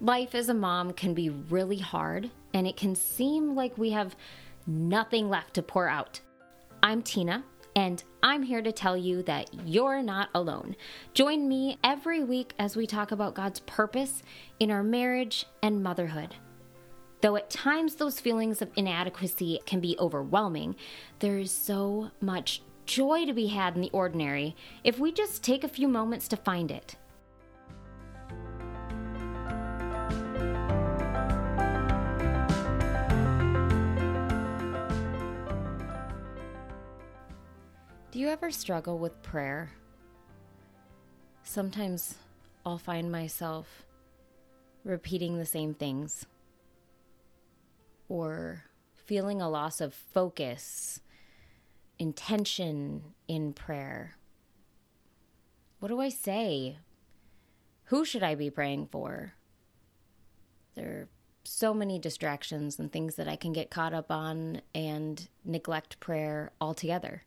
Life as a mom can be really hard, and it can seem like we have nothing left to pour out. I'm Tina, and I'm here to tell you that you're not alone. Join me every week as we talk about God's purpose in our marriage and motherhood. Though at times those feelings of inadequacy can be overwhelming, there is so much joy to be had in the ordinary if we just take a few moments to find it. Do you ever struggle with prayer? Sometimes I'll find myself repeating the same things or feeling a loss of focus, intention in prayer. What do I say? Who should I be praying for? There are so many distractions and things that I can get caught up on and neglect prayer altogether.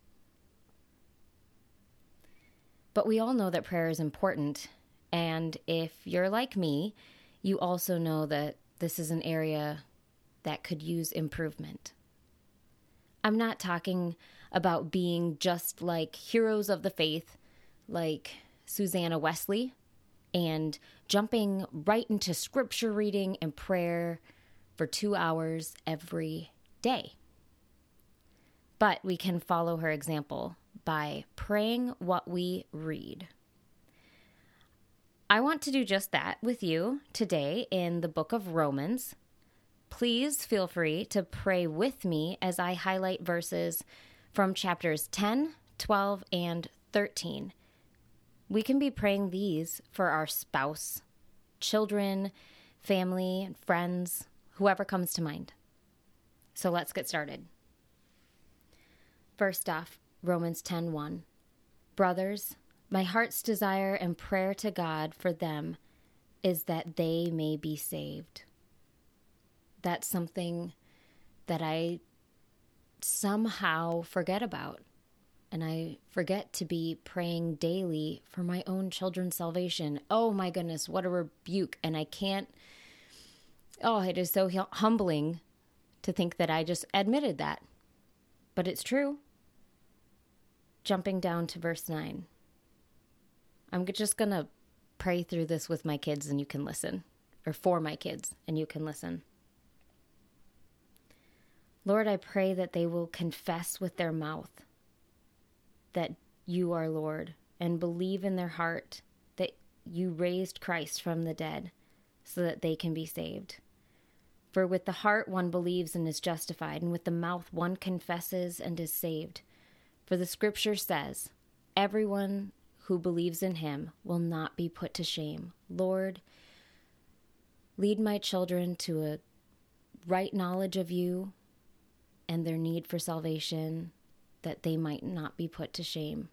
But we all know that prayer is important. And if you're like me, you also know that this is an area that could use improvement. I'm not talking about being just like heroes of the faith, like Susanna Wesley, and jumping right into scripture reading and prayer for two hours every day. But we can follow her example by praying what we read. I want to do just that with you today in the book of Romans. Please feel free to pray with me as I highlight verses from chapters 10, 12, and 13. We can be praying these for our spouse, children, family, friends, whoever comes to mind. So let's get started. First off, Romans 10:1. Brothers, my heart's desire and prayer to God for them is that they may be saved. That's something that I somehow forget about. And I forget to be praying daily for my own children's salvation. Oh my goodness, what a rebuke. And I can't, oh, it is so humbling to think that I just admitted that. But it's true jumping down to verse 9. I'm just going to pray through this with my kids and you can listen, or for my kids and you can listen. Lord, I pray that they will confess with their mouth that you are Lord and believe in their heart that you raised Christ from the dead so that they can be saved. For with the heart one believes and is justified, and with the mouth one confesses and is saved. For the scripture says, Everyone who believes in him will not be put to shame. Lord, lead my children to a right knowledge of you and their need for salvation, that they might not be put to shame.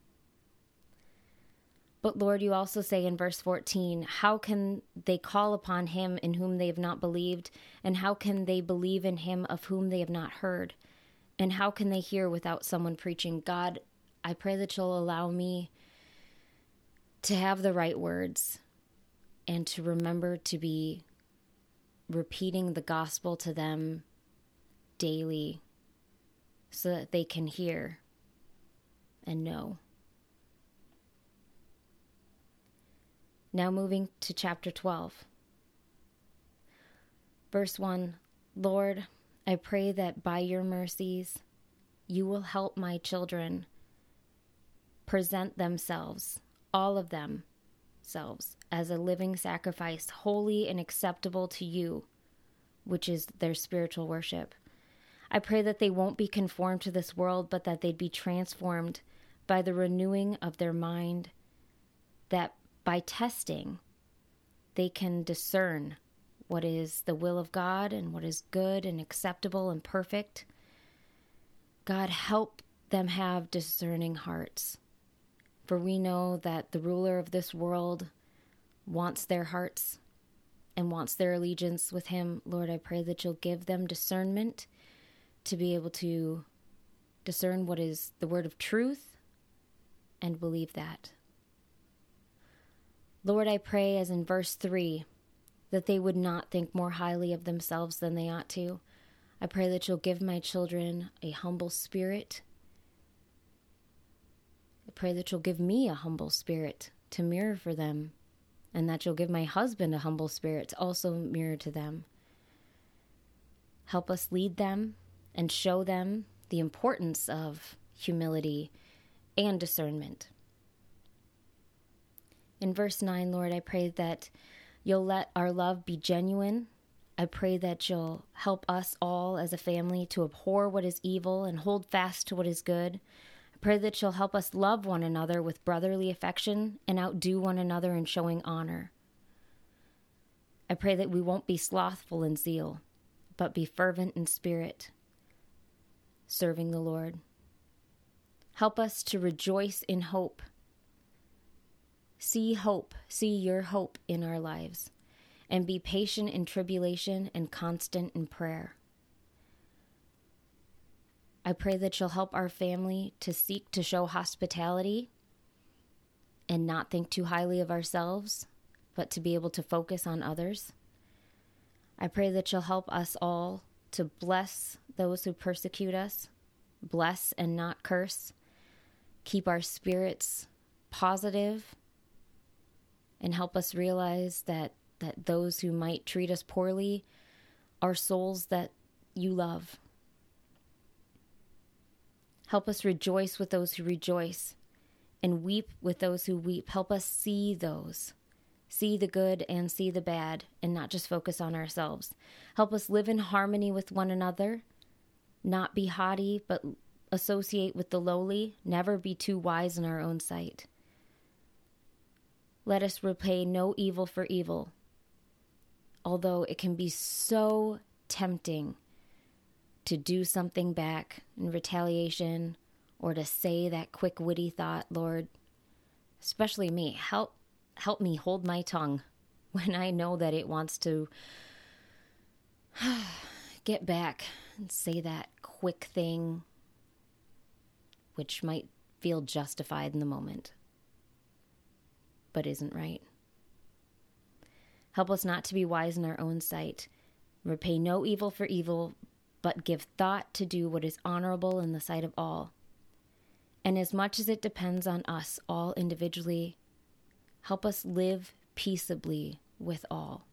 But Lord, you also say in verse 14, How can they call upon him in whom they have not believed? And how can they believe in him of whom they have not heard? And how can they hear without someone preaching? God, I pray that you'll allow me to have the right words and to remember to be repeating the gospel to them daily so that they can hear and know. Now, moving to chapter 12. Verse 1 Lord, I pray that by your mercies you will help my children present themselves, all of them, selves, as a living sacrifice, holy and acceptable to you, which is their spiritual worship. I pray that they won't be conformed to this world, but that they'd be transformed by the renewing of their mind, that by testing, they can discern what is the will of God and what is good and acceptable and perfect. God, help them have discerning hearts. For we know that the ruler of this world wants their hearts and wants their allegiance with Him. Lord, I pray that you'll give them discernment to be able to discern what is the word of truth and believe that. Lord, I pray, as in verse 3, that they would not think more highly of themselves than they ought to. I pray that you'll give my children a humble spirit. I pray that you'll give me a humble spirit to mirror for them, and that you'll give my husband a humble spirit to also mirror to them. Help us lead them and show them the importance of humility and discernment. In verse 9, Lord, I pray that you'll let our love be genuine. I pray that you'll help us all as a family to abhor what is evil and hold fast to what is good. I pray that you'll help us love one another with brotherly affection and outdo one another in showing honor. I pray that we won't be slothful in zeal, but be fervent in spirit, serving the Lord. Help us to rejoice in hope See hope, see your hope in our lives, and be patient in tribulation and constant in prayer. I pray that you'll help our family to seek to show hospitality and not think too highly of ourselves, but to be able to focus on others. I pray that you'll help us all to bless those who persecute us, bless and not curse, keep our spirits positive and help us realize that that those who might treat us poorly are souls that you love. Help us rejoice with those who rejoice and weep with those who weep. Help us see those, see the good and see the bad, and not just focus on ourselves. Help us live in harmony with one another, not be haughty, but associate with the lowly, never be too wise in our own sight. Let us repay no evil for evil. Although it can be so tempting to do something back in retaliation or to say that quick witty thought, Lord, especially me, help help me hold my tongue when I know that it wants to get back and say that quick thing which might feel justified in the moment but isn't right. Help us not to be wise in our own sight. Repay no evil for evil, but give thought to do what is honorable in the sight of all. And as much as it depends on us all individually, help us live peaceably with all.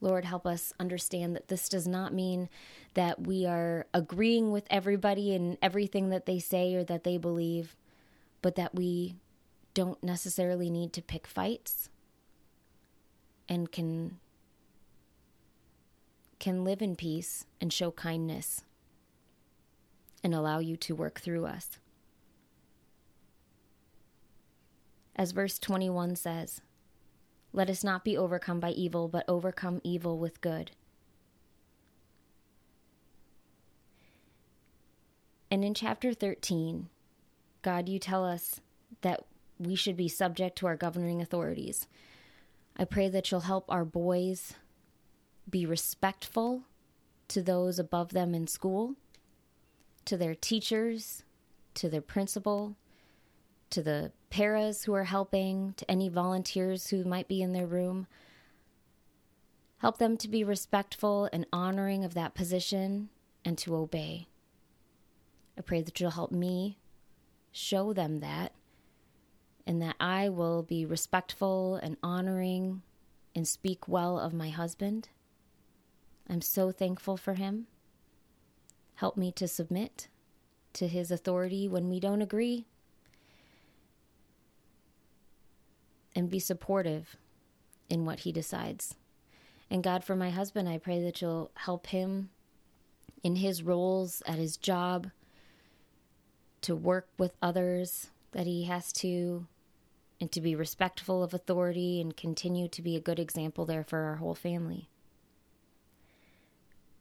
Lord, help us understand that this does not mean that we are agreeing with everybody and everything that they say or that they believe, but that we don't necessarily need to pick fights and can can live in peace and show kindness and allow you to work through us. As verse 21 says, let us not be overcome by evil, but overcome evil with good. And in chapter 13, God, you tell us that we should be subject to our governing authorities. I pray that you'll help our boys be respectful to those above them in school, to their teachers, to their principal, to the paras who are helping, to any volunteers who might be in their room. Help them to be respectful and honoring of that position and to obey. I pray that you'll help me show them that and that I will be respectful and honoring and speak well of my husband. I'm so thankful for him. Help me to submit to his authority when we don't agree and be supportive in what he decides. And God, for my husband, I pray that you'll help him in his roles at his job to work with others that he has to and to be respectful of authority and continue to be a good example there for our whole family.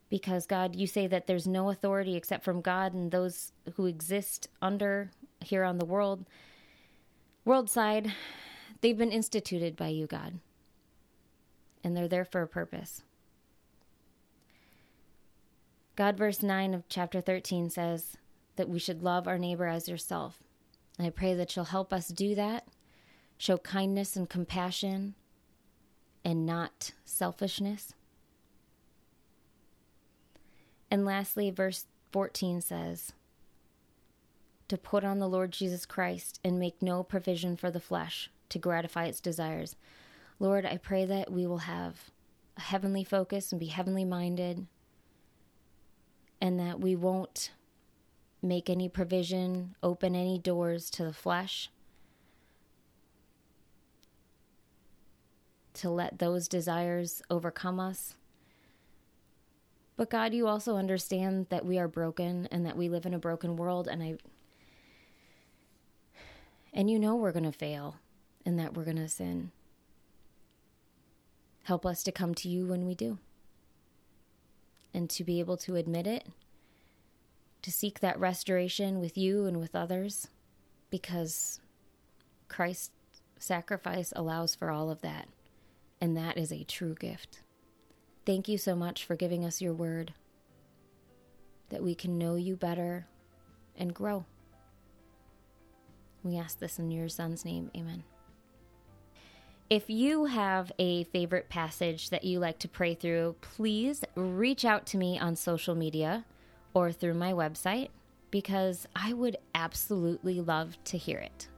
Because, God, you say that there's no authority except from God and those who exist under here on the world, world side, they've been instituted by you, God. And they're there for a purpose. God, verse 9 of chapter 13 says that we should love our neighbor as yourself. And I pray that you'll help us do that show kindness and compassion, and not selfishness. And lastly, verse 14 says, to put on the Lord Jesus Christ and make no provision for the flesh to gratify its desires. Lord, I pray that we will have a heavenly focus and be heavenly minded, and that we won't make any provision, open any doors to the flesh, to let those desires overcome us. But God, you also understand that we are broken and that we live in a broken world, and I and you know we're going to fail and that we're going to sin. Help us to come to you when we do and to be able to admit it, to seek that restoration with you and with others, because Christ's sacrifice allows for all of that, and that is a true gift. Thank you so much for giving us your word, that we can know you better and grow. We ask this in your son's name. Amen. If you have a favorite passage that you like to pray through, please reach out to me on social media or through my website because I would absolutely love to hear it.